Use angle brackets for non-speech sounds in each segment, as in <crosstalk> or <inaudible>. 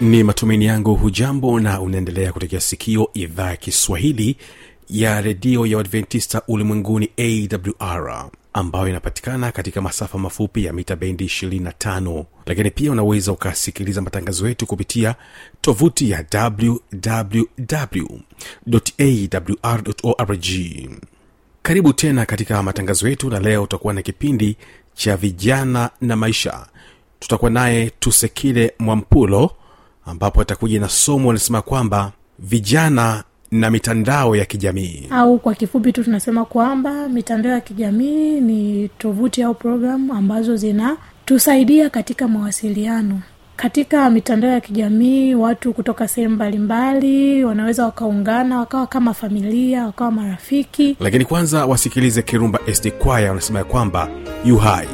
ni matumaini yangu hujambo na unaendelea kutekea sikio idhaa ya kiswahili ya redio ya uadventista ulimwenguni awr ambayo inapatikana katika masafa mafupi ya mita bendi 25 lakini pia unaweza ukasikiliza matangazo yetu kupitia tovuti ya wwwawr karibu tena katika matangazo yetu na leo utakuwa na kipindi cha vijana na maisha. Tutakuwa naye tusekile mwampulo ambapo atakuja na somo linasema kwamba vijana na mitandao ya kijamii. Au kwa kifupi tu tunasema kwamba mitandao ya kijamii ni tovuti au programu ambazo zinatusaidia katika mawasiliano. Katika mitandao ya kijamii watu kutoka sehemu mbalimbali wanaweza wakaungana wakawa kama familia wakawa marafiki. Lakini kwanza wasikilize kirumba sd kwaya wanasema ya kwamba yu hai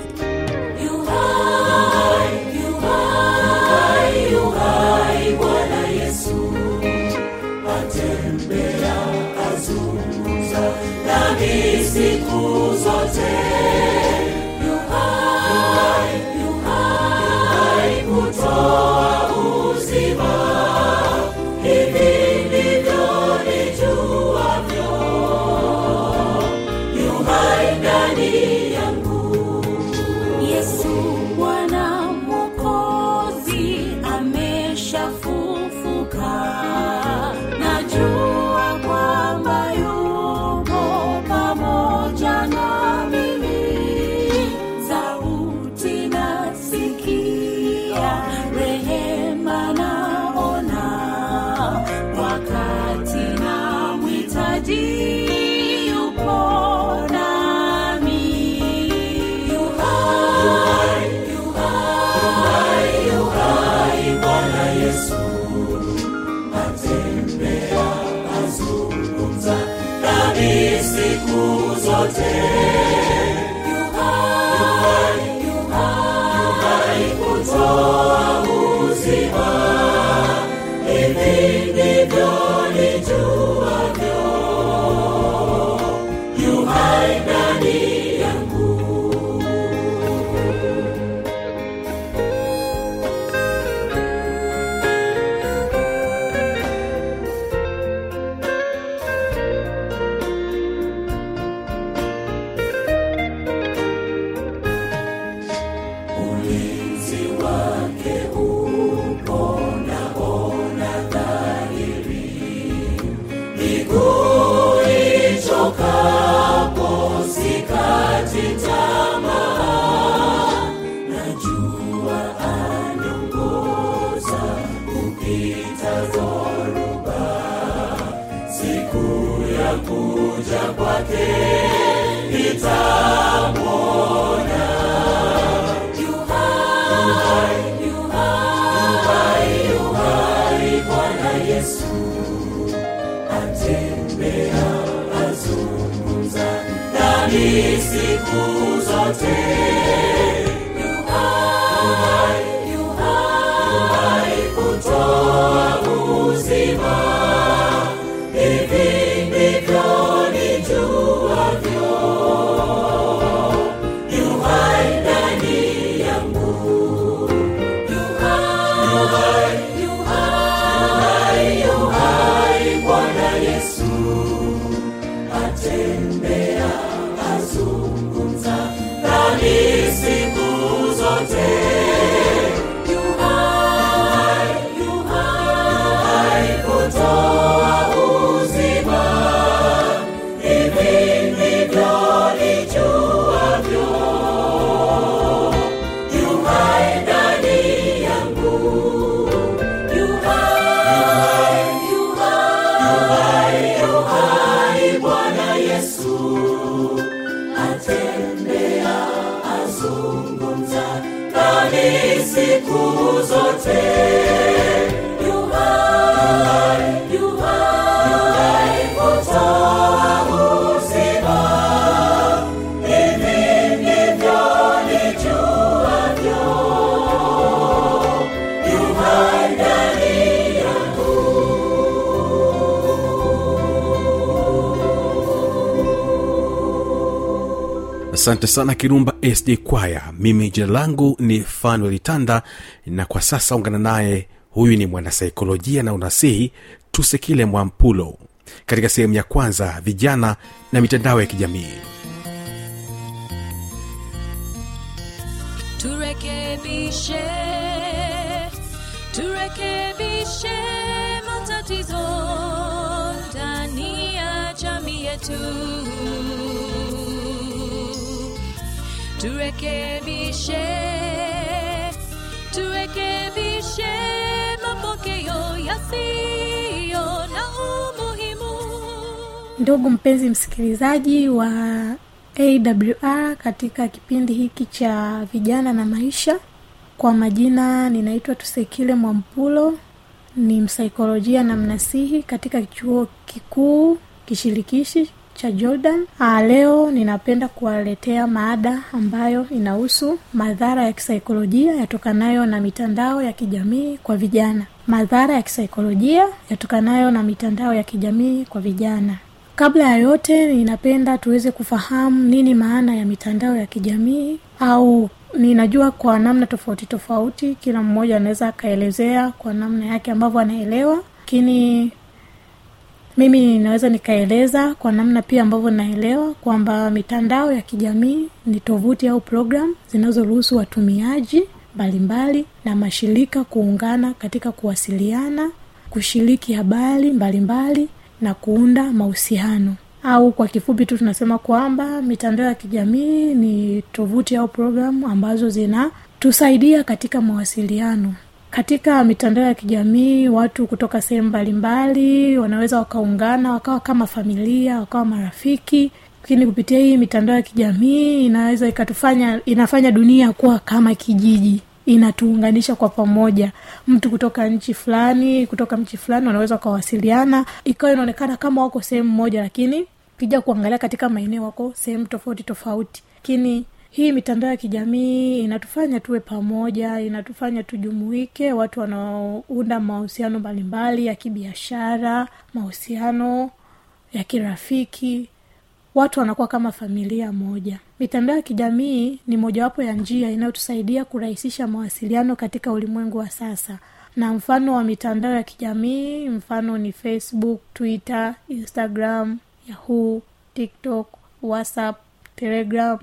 anatembea azungumza nami siku zote. Asante sana kirumba sd kwaya. Mimi jina langu ni fanuel tanda na kwa sasa ungana naye. Huyu ni mwanasaikolojia na unasihi tusekile mwampulo. Katika sehemu ya kwanza vijana na mitandao ya kijamii. Turekebishe turekebishe matatizo ndani ya jamii yetu turekebishe turekebishe mapokeo yasiyo na umuhimu. Ndugu mpenzi msikilizaji wa awr katika kipindi hiki cha vijana na maisha kwa majina ninaitwa tusekile mwampulo ni msaikolojia na mnasihi katika chuo kikuu kishirikishi cha jordan. Aa, leo ninapenda kuwaletea maada ambayo inahusu madhara ya kisaikolojia yatokanayo na mitandao ya kijamii kwa vijana. Madhara ya kisaikolojia yatokanayo na mitandao ya kijamii kwa vijana. Kabla ya yote ninapenda tuweze kufahamu nini maana ya mitandao ya kijamii au ninajua kwa namna tofauti tofauti kila mmoja anaweza akaelezea kwa namna yake ambavyo anaelewa lakini mimi ninaweza nikaeleza kwa namna pia ambavyo naelewa kwamba mitandao ya kijamii ni tovuti au program zinazoruhusu watumiaji mbalimbali na mashirika kuungana katika kuwasiliana kushiriki habari mbalimbali na kuunda mahusiano. Au kwa kifupi tu tunasema kwamba mitandao ya kijamii ni tovuti au programu ambazo zinatusaidia katika mawasiliano katika mitandao ya kijamii watu kutoka sehemu mbalimbali wanaweza wakaungana wakawa kama familia wakawa marafiki. Lakini kupitia hii mitandao ya kijamii inaweza ikatufanya inafanya dunia kuwa kama kijiji. Inatuunganisha kwa pamoja. Mtu kutoka nchi fulani kutoka mchi fulani wanaweza wakawasiliana. Ikawa inaonekana kama wako sehemu moja lakini kija kuangalia katika maeneo wako sehemu tofauti tofauti. Lakini hii mitandao ya kijamii inatufanya tuwe pamoja inatufanya tujumuike watu wanaounda mahusiano mbalimbali ya kibiashara mahusiano ya kirafiki. Watu wanakuwa kama familia moja. Mitandao ya kijamii ni mojawapo ya njia inayotusaidia kurahisisha mawasiliano katika ulimwengu wa sasa. Na mfano wa mitandao ya kijamii mfano ni facebook twitter instagram yahoo tiktok whatsapp telegram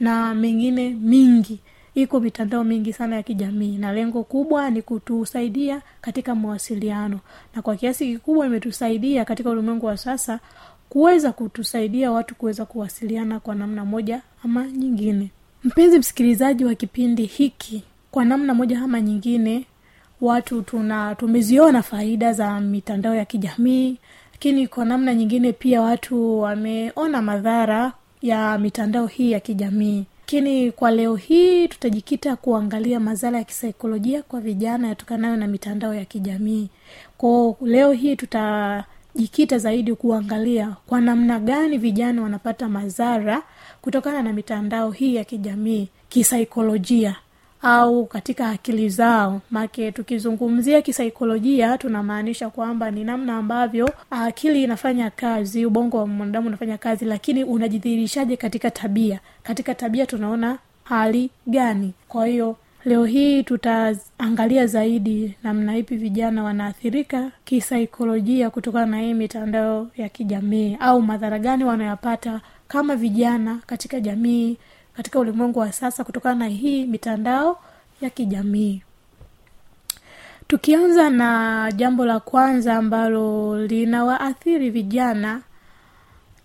na mengine mingi. Iko mitandao mingi sana ya kijamii na lengo kubwa ni kutusaidia katika mawasiliano. Na kwa kiasi kikubwa imetusaidia katika ulimwengu wa sasa kuweza kutusaidia watu kuweza kuwasiliana kwa namna moja ama nyingine. Mpenzi msikilizaji wa kipindi hiki kwa namna moja ama nyingine watu tuna tumeziona faida za mitandao ya kijamii lakini kwa namna nyingine pia watu wameona madhara ya mitandao hii ya kijamii. Lakini kwa leo hii tutajikita kuangalia madhara ya kisaikolojia kwa vijana yatokanayo na mitandao ya kijamii. Kwao leo hii tutajikita zaidi kuangalia kwa namna gani vijana wanapata madhara kutokana na mitandao hii ya kijamii kisaikolojia au katika akili zao. Make tukizungumzia kisaikolojia tunamaanisha kwamba ni namna ambavyo akili inafanya kazi ubongo wa mwanadamu unafanya kazi lakini unajidhihirishaje katika tabia? Katika tabia tunaona hali gani? Kwa hiyo leo hii tutaangalia zaidi namna ipi vijana wanaathirika kisaikolojia kutokana na hii mitandao ya kijamii au madhara gani wanayapata kama vijana katika jamii katika ulimwengu wa sasa kutokana na hii mitandao ya kijamii. Tukianza na jambo la kwanza ambalo linawaathiri vijana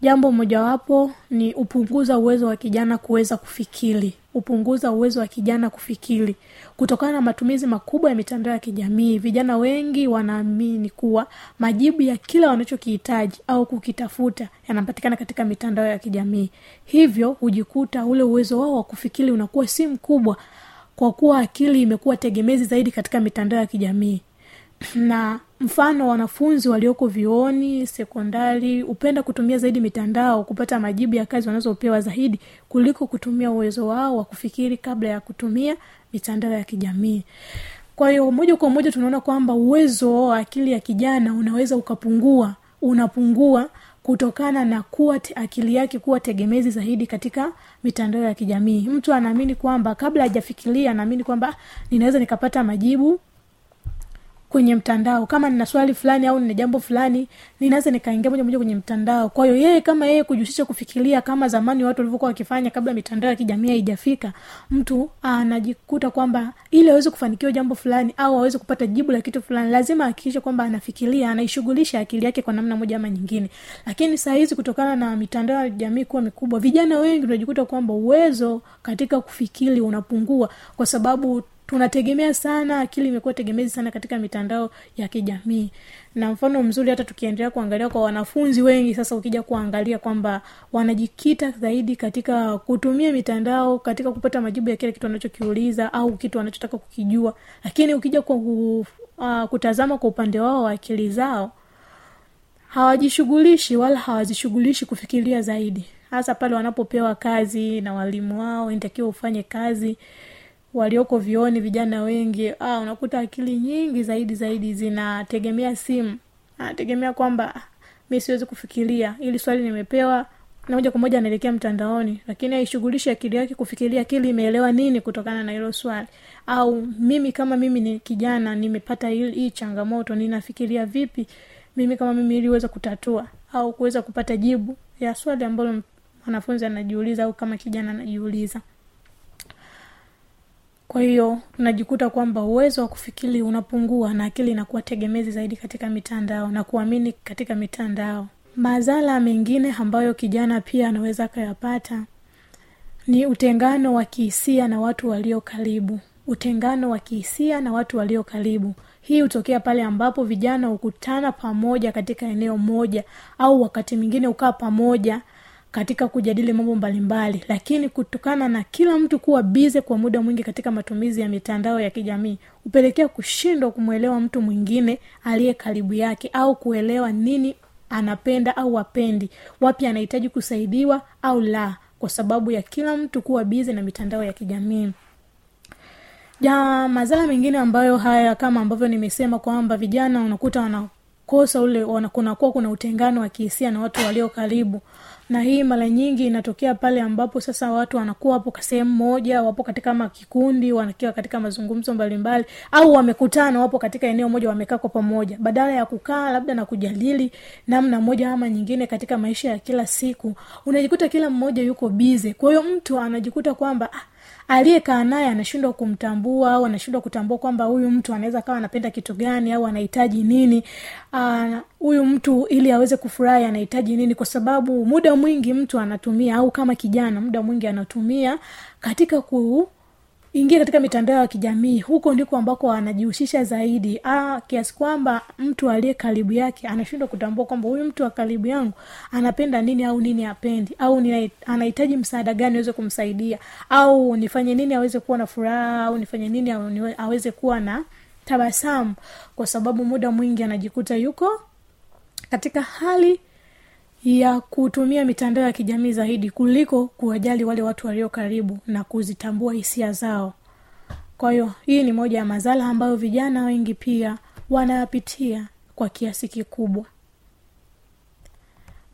jambo mojawapo ni upunguza uwezo wa kijana kuweza kufikiri. Upunguza uwezo wa kijana kufikiri. Kutokana na matumizi makubwa ya mitandao ya kijamii vijana wengi wanaamini kuwa majibu ya kila wanachokihitaji au kukitafuta yanapatikana katika mitandao ya kijamii. Hivyo hujikuta ule uwezo wao wa kufikiri unakuwa si mkubwa kwa kuwa akili imekuwa tegemezi zaidi katika mitandao ya kijamii. <clears throat> Na mfano wanafunzi walioko vioni sekondari hupenda kutumia zaidi mitandao kupata majibu ya kazi wanazopewa zaidi kuliko kutumia uwezo wao wa kufikiri kabla ya kutumia mitandao ya kijamii. Kwa hiyo moja kwa moja tunaona kwamba uwezo wa akili ya kijana unaweza ukapungua unapungua kutokana na kuwa te, akili yake kuwa tegemezi zaidi katika mitandao ya kijamii. Mtu anaamini kwamba kabla hajafikiria anaamini kwamba "Ah, ninaweza nikapata majibu kwenye mtandao. Kama nina swali fulani au nina jambo fulani ninaweza nikaingia moja moja kwenye mtandao. Kwa hiyo yeye kama yeye kujihusisha kufikiria kama zamani watu walivyokuwa wakifanya kabla mitandao ya kijamii haijafika mtu anajikuta kwamba ili aweze kufanikiwa jambo fulani au aweze kupata jibu la kitu fulani lazima ahakikishe kwamba anafikiria anaishughulisha akili yake kwa namna moja ama nyingine. Lakini saa kutokana na mitandao ya jamii kuwa mikubwa vijana wengi unajikuta kwamba uwezo katika kufikiri unapungua kwa sababu tunategemea sana akili imekuwa tegemezi sana katika mitandao ya kijamii. Na mfano mzuri hata tukiendelea kuangalia kwa wanafunzi wengi sasa ukija kuangalia kwamba wanajikita zaidi katika kutumia mitandao katika kupata majibu ya kile kitu anachokiuliza au kitu wanachotaka kukijua. Lakini ukija kwa ku, uh, kutazama kwa upande wao wa akili zao hawajishughulishi wala hawazishughulishi kufikiria zaidi. Hasa pale wanapopewa kazi na walimu wao inatakiwa ufanye kazi walioko vioni vijana wengi ah, unakuta akili nyingi zaidi zaidi zinategemea simu. Anategemea kwamba "Ah, mi siwezi kufikiria. Ili swali nimepewa na moja kwa moja anaelekea mtandaoni. Lakini aishughulishi akili yake kufikiria akili imeelewa nini kutokana na hilo swali. Au mimi kama mimi ni kijana nimepata hii changamoto ninafikiria vipi mimi kama mimi ili uweze kutatua? Au kuweza kupata jibu ya swali ambalo mwanafunzi anajiuliza au kama kijana anajiuliza kwa hiyo unajikuta kwamba uwezo wa kufikiri unapungua na akili inakuwa tegemezi zaidi katika mitandao na kuamini katika mitandao. Madhara mengine ambayo kijana pia anaweza akayapata ni utengano wa kihisia na watu walio karibu. Utengano wa kihisia na watu walio karibu. Hii hutokea pale ambapo vijana hukutana pamoja katika eneo moja au wakati mwingine hukaa pamoja katika kujadili mambo mbalimbali lakini kutokana na kila mtu kuwa bize kwa muda mwingi katika matumizi ya mitandao ya kijamii hupelekea kushindwa kumwelewa mtu mwingine aliye karibu yake au kuelewa nini anapenda au apendi wapi anahitaji kusaidiwa au la kwa sababu ya kila mtu kuwa bize na mitandao ya kijamii. Ja madhara mengine ambayo haya kama ambavyo nimesema kwamba vijana unakuta wanakosa ule wana- kunakuwa kuna utengano wa kihisia na watu walio karibu na hii mara nyingi inatokea pale ambapo sasa watu wanakuwa wapo sehemu moja wapo katika makikundi wanakiwa katika mazungumzo mbalimbali au wamekutana wapo katika eneo moja wamekaa kwa pamoja. Badala ya kukaa labda na kujadili namna moja ama nyingine katika maisha ya kila siku unajikuta kila mmoja yuko bize kwa hiyo mtu anajikuta kwamba ah, aliyekaa naye anashindwa kumtambua au anashindwa kutambua kwamba huyu mtu anaweza kawa anapenda kitu gani au anahitaji nini. Huyu huyu mtu ili aweze kufurahi anahitaji nini kwa sababu muda mwingi mtu anatumia au kama kijana muda mwingi anatumia katika ku ingia katika mitandao ya kijamii. Huko ndiko ambako anajihusisha zaidi. Kiasi kwamba mtu aliye karibu yake anashindwa kutambua kwamba huyu mtu wa karibu yangu anapenda nini au nini apendi au anahitaji msaada gani aweze kumsaidia au nifanye nini aweze kuwa na furaha au nifanye nini aweze kuwa na tabasamu. Kwa sababu muda mwingi anajikuta yuko katika hali ya kutumia mitandao ya kijamii zaidi kuliko kuwajali wale watu walio karibu na kuzitambua hisia zao. Kwa hiyo hii ni moja ya madhara ambayo vijana wengi pia wanayapitia kwa kiasi kikubwa.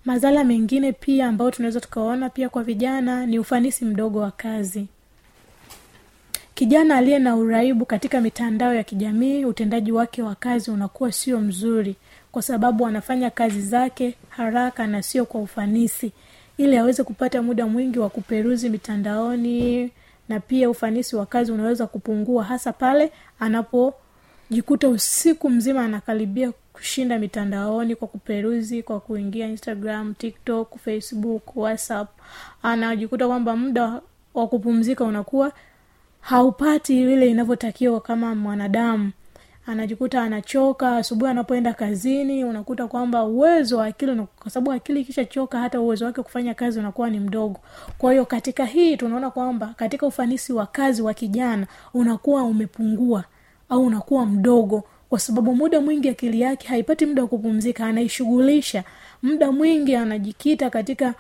Madhara mengine pia ambayo tunaweza tukaona pia kwa vijana ni ufanisi mdogo wa kazi. Kijana aliye na uraibu katika mitandao ya kijamii utendaji wake wa kazi unakuwa sio mzuri kwa sababu anafanya kazi zake haraka na sio kwa ufanisi. Ili aweze kupata muda mwingi wa kuperuzi mitandaoni na pia ufanisi wa kazi unaweza kupungua hasa pale anapojikuta usiku mzima anakaribia kushinda mitandaoni kwa kuperuzi kwa kuingia instagram tiktok facebook whatsapp. Anajikuta kwamba muda wa kupumzika unakuwa haupati vile inavyotakiwa kama mwanadamu anajikuta anachoka asubuhi anapoenda kazini unakuta kwamba uwezo wa akili kwa sababu akili ikishachoka hata uwezo wake kufanya kazi unakuwa ni mdogo. Kwa hiyo katika hii tunaona kwamba katika ufanisi wa kazi wa kijana unakuwa umepungua au unakuwa mdogo kwa sababu muda mwingi akili yake haipati muda wa kupumzika anaishughulisha. Muda mwingi anajikita katika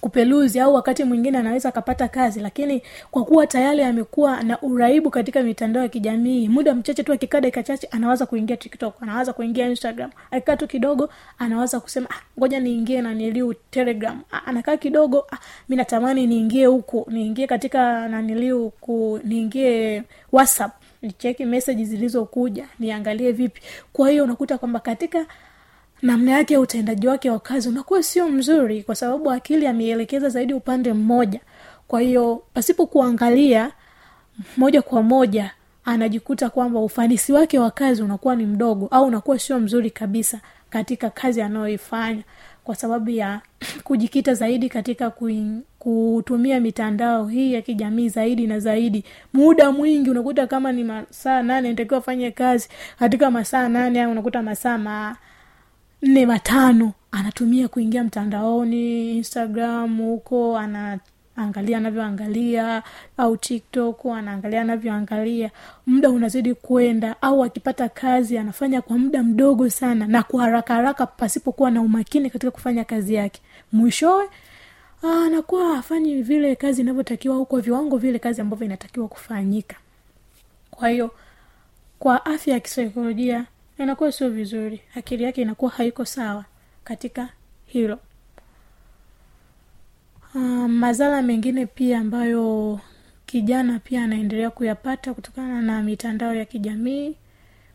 kupeluzi au wakati mwingine anaweza akapata kazi lakini kwa kuwa tayari amekuwa na uraibu katika mitandao ya kijamii muda mchache tu akikaa dakika chache anawaza kuingia tiktok anawaza kuingia instagram. Akikaa tu kidogo anawaza kusema "Ah, ngoja niingie naniliu telegram. Ah, anakaa kidogo ah, mi natamani niingie huku niingie katika naniliu ku niingie whatsapp nicheki meseji zilizokuja niangalie vipi. Kwa hiyo unakuta kwamba katika namna yake ya utendaji wake wa kazi unakuwa sio mzuri kwa sababu akili ameielekeza zaidi upande mmoja. Kwa hiyo pasipo kuangalia moja kwa moja anajikuta kwamba ufanisi wake wa kazi unakuwa ni mdogo au unakuwa sio mzuri kabisa katika kazi anayoifanya. Kwa sababu ya <clears throat> kujikita zaidi katika kutumia mitandao hii ya kijamii zaidi na zaidi. Muda mwingi unakuta kama ni masaa nane natakiwa afanye kazi katika masaa nane au unakuta masaa ma nne matano anatumia kuingia mtandaoni instagram huko anaangalia anavyoangalia au tiktok anaangalia anavyoangalia. Muda unazidi kwenda au akipata kazi anafanya kwa muda mdogo sana na kwa haraka haraka pasipokuwa na umakini katika kufanya kazi yake. Mwishowe anakuwa afanyi vile kazi inavyotakiwa au kwa viwango vile kazi ambavyo inatakiwa kufanyika. Kwa hiyo kwa afya ya kisaikolojia inakuwa sio vizuri. Akili yake inakuwa haiko sawa katika hilo. Um, madhara mengine pia ambayo kijana pia anaendelea kuyapata kutokana na mitandao ya kijamii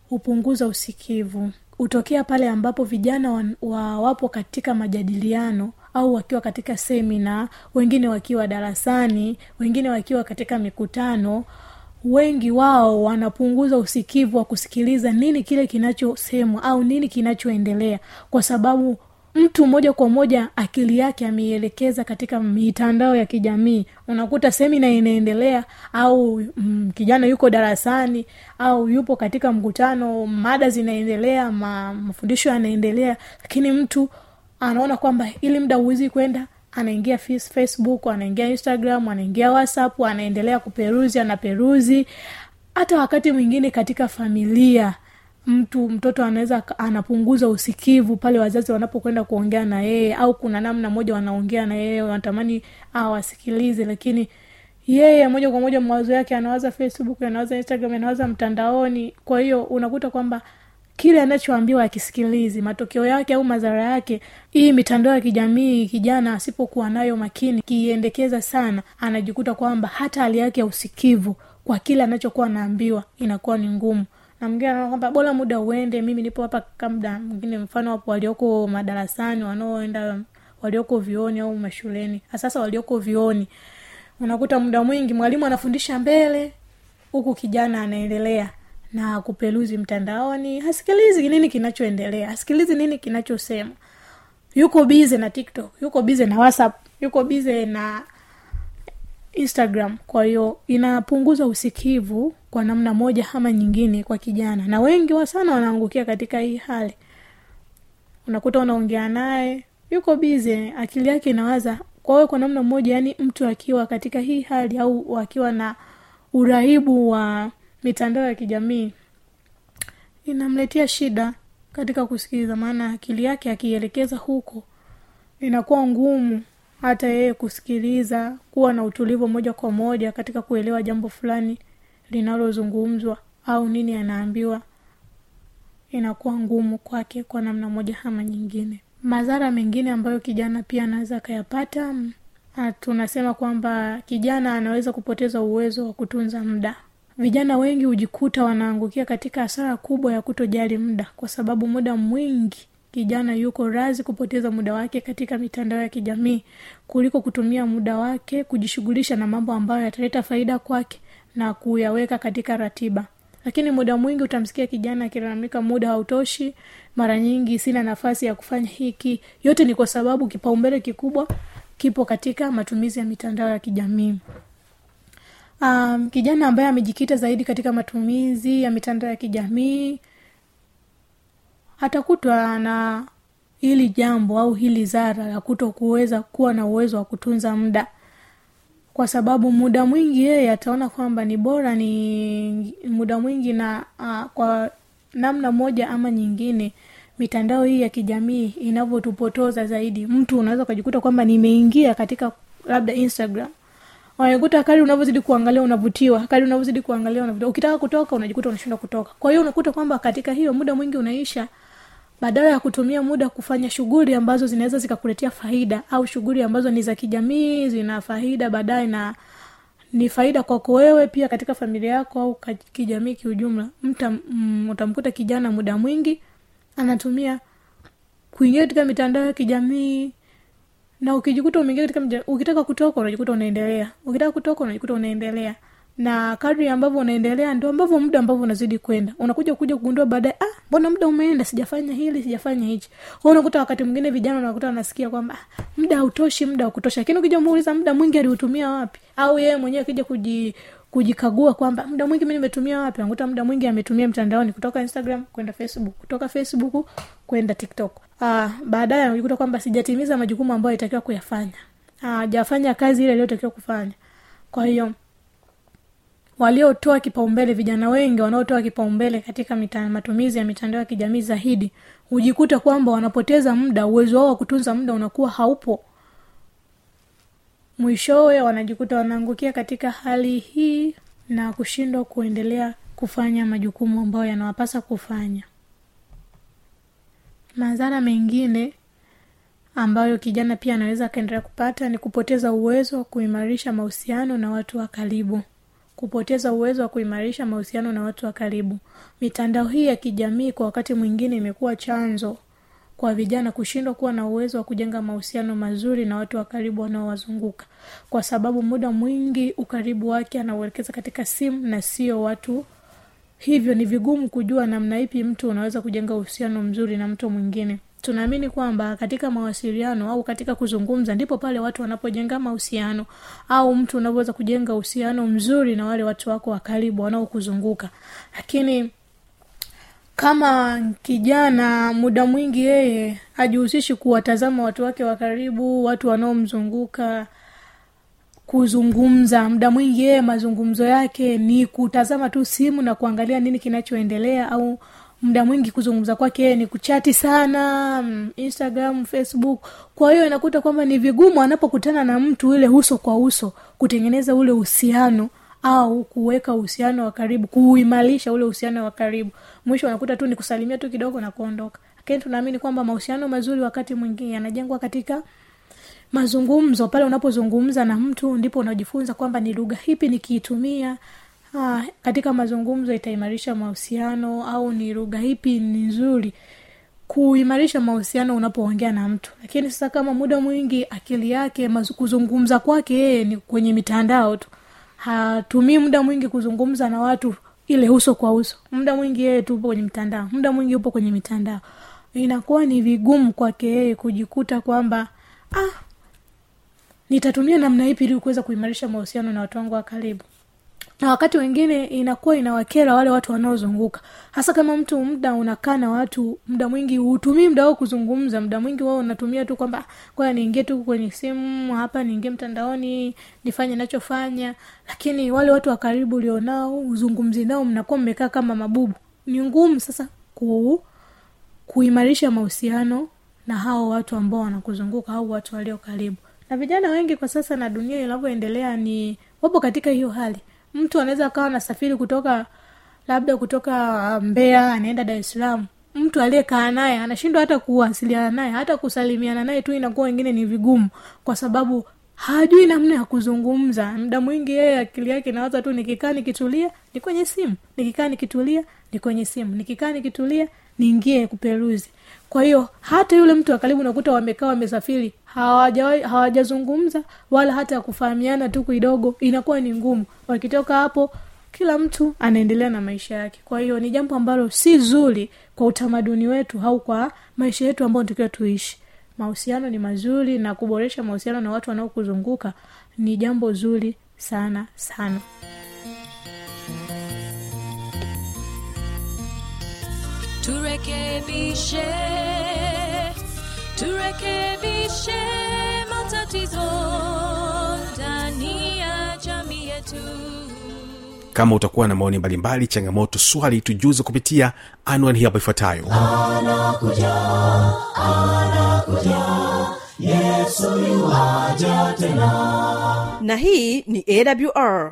hupunguza usikivu. Hutokea pale ambapo vijana wa, wa wapo katika majadiliano au wakiwa katika semina wengine wakiwa darasani wengine wakiwa katika mikutano wengi wao wanapunguza usikivu wa kusikiliza nini kile kinachosemwa au nini kinachoendelea kwa sababu mtu moja kwa moja akili yake ameielekeza katika mitandao ya kijamii. Unakuta semina inaendelea au mm, kijana yuko darasani au yupo katika mkutano mada zinaendelea ma, mafundisho yanaendelea lakini mtu anaona kwamba ili muda huwezi kwenda anaingia facebook anaingia instagram anaingia whatsapp anaendelea kuperuzi anaperuzi. Hata wakati mwingine katika familia mtu mtoto anaweza anapunguza usikivu pale wazazi wanapokwenda kuongea na yeye au kuna namna moja wanaongea na yeye wanatamani awasikilize lakini yeye moja kwa moja mawazo yake anawaza facebook anawaza instagram anawaza mtandaoni. Kwa hiyo unakuta kwamba kile anachoambiwa akisikilizi matokeo yake au madhara yake hii mitandao ya kijamii kijana asipokuwa nayo makini kiiendekeza sana anajikuta kwamba hata hali yake ya usikivu kwa kile anachokuwa anaambiwa inakuwa ni ngumu. Na mwingine anaona kwamba bora muda uende mimi nipo hapa kamda mwingine mfano wapo walioko madarasani wanaoenda walioko vioni au mashuleni. Sasa walioko vioni unakuta muda mwingi mwalimu anafundisha mbele huku kijana anaendelea na kupeluzi mtandaoni. Hasikilizi nini kinachoendelea hasikilizi nini kinachosema. Yuko bize na tiktok yuko bize na whatsapp yuko bize na instagram. Kwa hiyo inapunguza usikivu kwa namna moja ama nyingine kwa kijana. Na wengi wa sana wanaangukia katika hii hali. Unakuta unaongea naye yuko bize akili yake inawaza kwa hiyo kwa namna moja yani mtu akiwa katika hii hali au akiwa na urahibu wa mitandao ya kijamii inamletea shida katika kusikiliza maana akili yake akielekeza huko inakuwa ngumu hata yeye kusikiliza kuwa na utulivu moja kwa moja katika kuelewa jambo fulani linalozungumzwa au nini anaambiwa. Inakuwa ngumu kwake kwa namna moja ama nyingine. Madhara mengine ambayo kijana pia anaweza akayapata mm, ah, tunasema kwamba kijana anaweza kupoteza uwezo wa kutunza muda vijana wengi hujikuta wanaangukia katika hasara kubwa ya kutojali muda kwa sababu muda mwingi kijana yuko razi kupoteza muda wake katika mitandao ya kijamii kuliko kutumia muda wake kujishughulisha na mambo ambayo yataleta faida kwake na kuyaweka katika ratiba. Lakini muda mwingi utamsikia kijana akilalamika muda hautoshi mara nyingi sina nafasi ya kufanya hiki. Yote ni kwa sababu kipaumbele kikubwa kipo katika matumizi ya mitandao ya kijamii um, kijana ambaye amejikita zaidi katika matumizi ya mitandao ya kijamii atakutwa na hili jambo au hili zara la kuto kuweza kuwa na uwezo wa kutunza muda. Kwa sababu muda mwingi yeye ataona kwamba ni bora ni muda mwingi na uh, kwa namna moja ama nyingine mitandao hii ya kijamii inavyotupotoza zaidi. Mtu unaweza ukajikuta kwamba nimeingia katika labda instagram unakuta kari unavyozidi kuangalia unavutiwa kari unavyozidi kuangalia unavutiwa. Ukitaka kutoka unajikuta unashindwa kutoka. Kwa hiyo unakuta kwamba katika hiyo muda mwingi unaisha badala ya kutumia muda kufanya shughuli ambazo zinaweza zikakuletea faida au shughuli ambazo ni za kijamii zina faida baadaye na ni faida kwako wewe pia katika familia yako au kijamii kiujumla mta mm, utamkuta kijana muda mwingi anatumia kuingia katika mitandao ya kijamii na ukijikuta umeingia katika ukitaka kutoka unajikuta unaendelea. Ukitaka kutoka unajikuta unaendelea. Na kadri ambavyo unaendelea ndio ambavyo muda ambavyo unazidi kwenda. Unakuja kuja kugundua baadaye ah mbona muda umeenda? Sijafanya hili sijafanya hichi. Kwa unakuta wakati mwingine vijana unakuta wanasikia kwamba ah, muda hautoshi muda wa kutosha. Lakini ukija muuliza muda mwingi aliutumia wapi? Au yeye mwenyewe akija kuji kujikagua kwamba muda mwingi mi nimetumia wapi? Nakuta muda mwingi ametumia mtandaoni kutoka instagram kwenda facebook kutoka facebook kwenda tiktok. Uh, baadaye anajikuta kwamba sijatimiza majukumu ambayo itakiwa kuyafanya. Hajafanya uh, kazi ile iliyotakiwa kufanya. Kwa hiyo waliotoa kipaumbele vijana wengi wanaotoa kipaumbele katika mita, matumizi ya mitandao ya kijamii zaidi hujikuta kwamba wanapoteza muda uwezo wao wa kutunza muda unakuwa haupo mwishowe wanajikuta wanaangukia katika hali hii na kushindwa kuendelea kufanya majukumu ambayo yanawapasa kufanya. Madhara mengine ambayo kijana pia anaweza akaendelea kupata ni kupoteza uwezo wa kuimarisha mahusiano na watu wa karibu. Kupoteza uwezo wa kuimarisha mahusiano na watu wa karibu. Mitandao hii ya kijamii kwa wakati mwingine imekuwa chanzo kwa vijana kushindwa kuwa na uwezo wa kujenga mahusiano mazuri na watu wa karibu wanaowazunguka. Kwa sababu muda mwingi ukaribu wake anauelekeza katika simu na sio watu. Hivyo ni vigumu kujua namna ipi mtu unaweza kujenga uhusiano mzuri na mtu mwingine. Tunaamini kwamba katika mawasiliano au katika kuzungumza ndipo pale watu wanapojenga mahusiano au mtu unavyoweza kujenga uhusiano mzuri na wale watu wako wa wanaokuzunguka. Lakini kama kijana muda mwingi yeye hajihusishi kuwatazama watu wake wa karibu watu wanaomzunguka kuzungumza. Muda mwingi yeye mazungumzo yake ni kutazama tu simu na kuangalia nini kinachoendelea au muda mwingi kuzungumza kwake ni kuchati sana mm, instagram facebook. Kwa hiyo inakuta kwamba ni vigumu anapokutana na mtu ile uso kwa uso kutengeneza ule uhusiano au kuweka uhusiano wa karibu kuuimarisha ule uhusiano wa karibu. Mwisho unakuta tu ni tu kidogo na kuondoka. Lakini tunaamini kwamba mahusiano mazuri wakati mwingine yanajengwa katika mazungumzo. Pale unapozungumza na mtu ndipo unajifunza kwamba ni lugha hipi nikiitumia ah, katika mazungumzo itaimarisha mahusiano au ni lugha hipi ni nzuri kuimarisha mahusiano unapoongea na mtu. Lakini sasa kama muda mwingi akili yake kuzungumza kwake yeye ni kwenye mitandao tu hatumii muda mwingi kuzungumza na watu ile uso kwa uso. Muda mwingi yeye tu upo kwenye mtandao muda mwingi upo kwenye mitandao. Inakuwa ni vigumu kwake yeye kujikuta kwamba ah nitatumia namna ipi ili kuweza kuimarisha mahusiano na watu wangu wa karibu na wakati wengine inakuwa inawakera wale watu wanaozunguka. Hasa kama mtu muda unakaa na watu muda mwingi hutumii muda wao kuzungumza. Muda mwingi wao unatumia tu kwamba kwaya niingie tu kwenye simu hapa niingie mtandaoni nifanye nachofanya lakini wale watu wa karibu ulionao uzungumzi nao mnakuwa mmekaa kama mabubu. Ni ngumu sasa ku, kuimarisha mahusiano na hao watu ambao wanakuzunguka au watu walio karibu. Na vijana wengi kwa sasa na dunia inavyoendelea ni wapo katika hiyo hali mtu anaweza akawa nasafiri kutoka labda kutoka mbea anaenda dar mtu aliyekaa naye anashindwa hata kuwasiliana naye hata kusalimiana naye tu inakuwa wengine ni vigumu. Kwa sababu hajui namna ya kuzungumza. Muda mwingi yeye akili yake inawaza tu nikikaa nikitulia ni kwenye simu. Nikikaa nikitulia ni kwenye simu. Nikikaa nikitulia niingie kuperuzi. Kwa hiyo hata yule mtu wa nakuta wamekaa wamesafiri hawajazungumza wala hata kufahamiana tu kidogo inakuwa ni ngumu. Wakitoka hapo kila mtu anaendelea na maisha yake. Kwa hiyo ni jambo ambalo si zuri kwa utamaduni wetu au kwa maisha yetu ambayo tukiwa tuishi. Mahusiano ni mazuri na kuboresha mahusiano na watu wanaokuzunguka ni jambo zuri sana sana turekebishe turekebishe matatizo ndani ya jamii yetu. Kama utakuwa na maoni mbalimbali changamoto swali tujuze kupitia anwani hii hapa ifuatayo na hii ni awr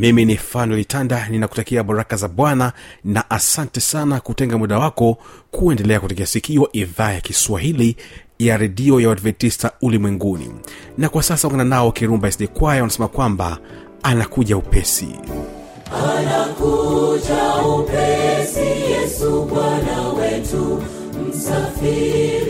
mimi ni fanuel tanda ninakutakia baraka za bwana na asante sana kutenga muda wako kuendelea kutekea sikio idhaa ya kiswahili ya redio ya uadventista ulimwenguni. Na kwa sasa ungana nao kirumba sd kwaya wanasema kwamba anakuja upesi. Anakuja upesi yesu bwana wetu msafiri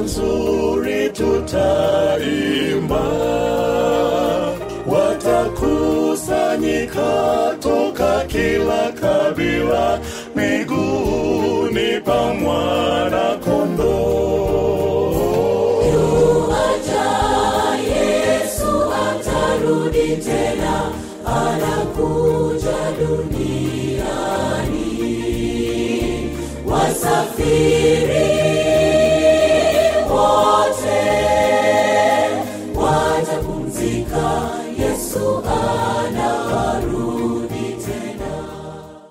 nzuri tutaimba. Watakusanyika toka kila kabila miguuni pa mwana kondoo. Yuaja yesu atarudi tena anakuja duniani. Wasafiri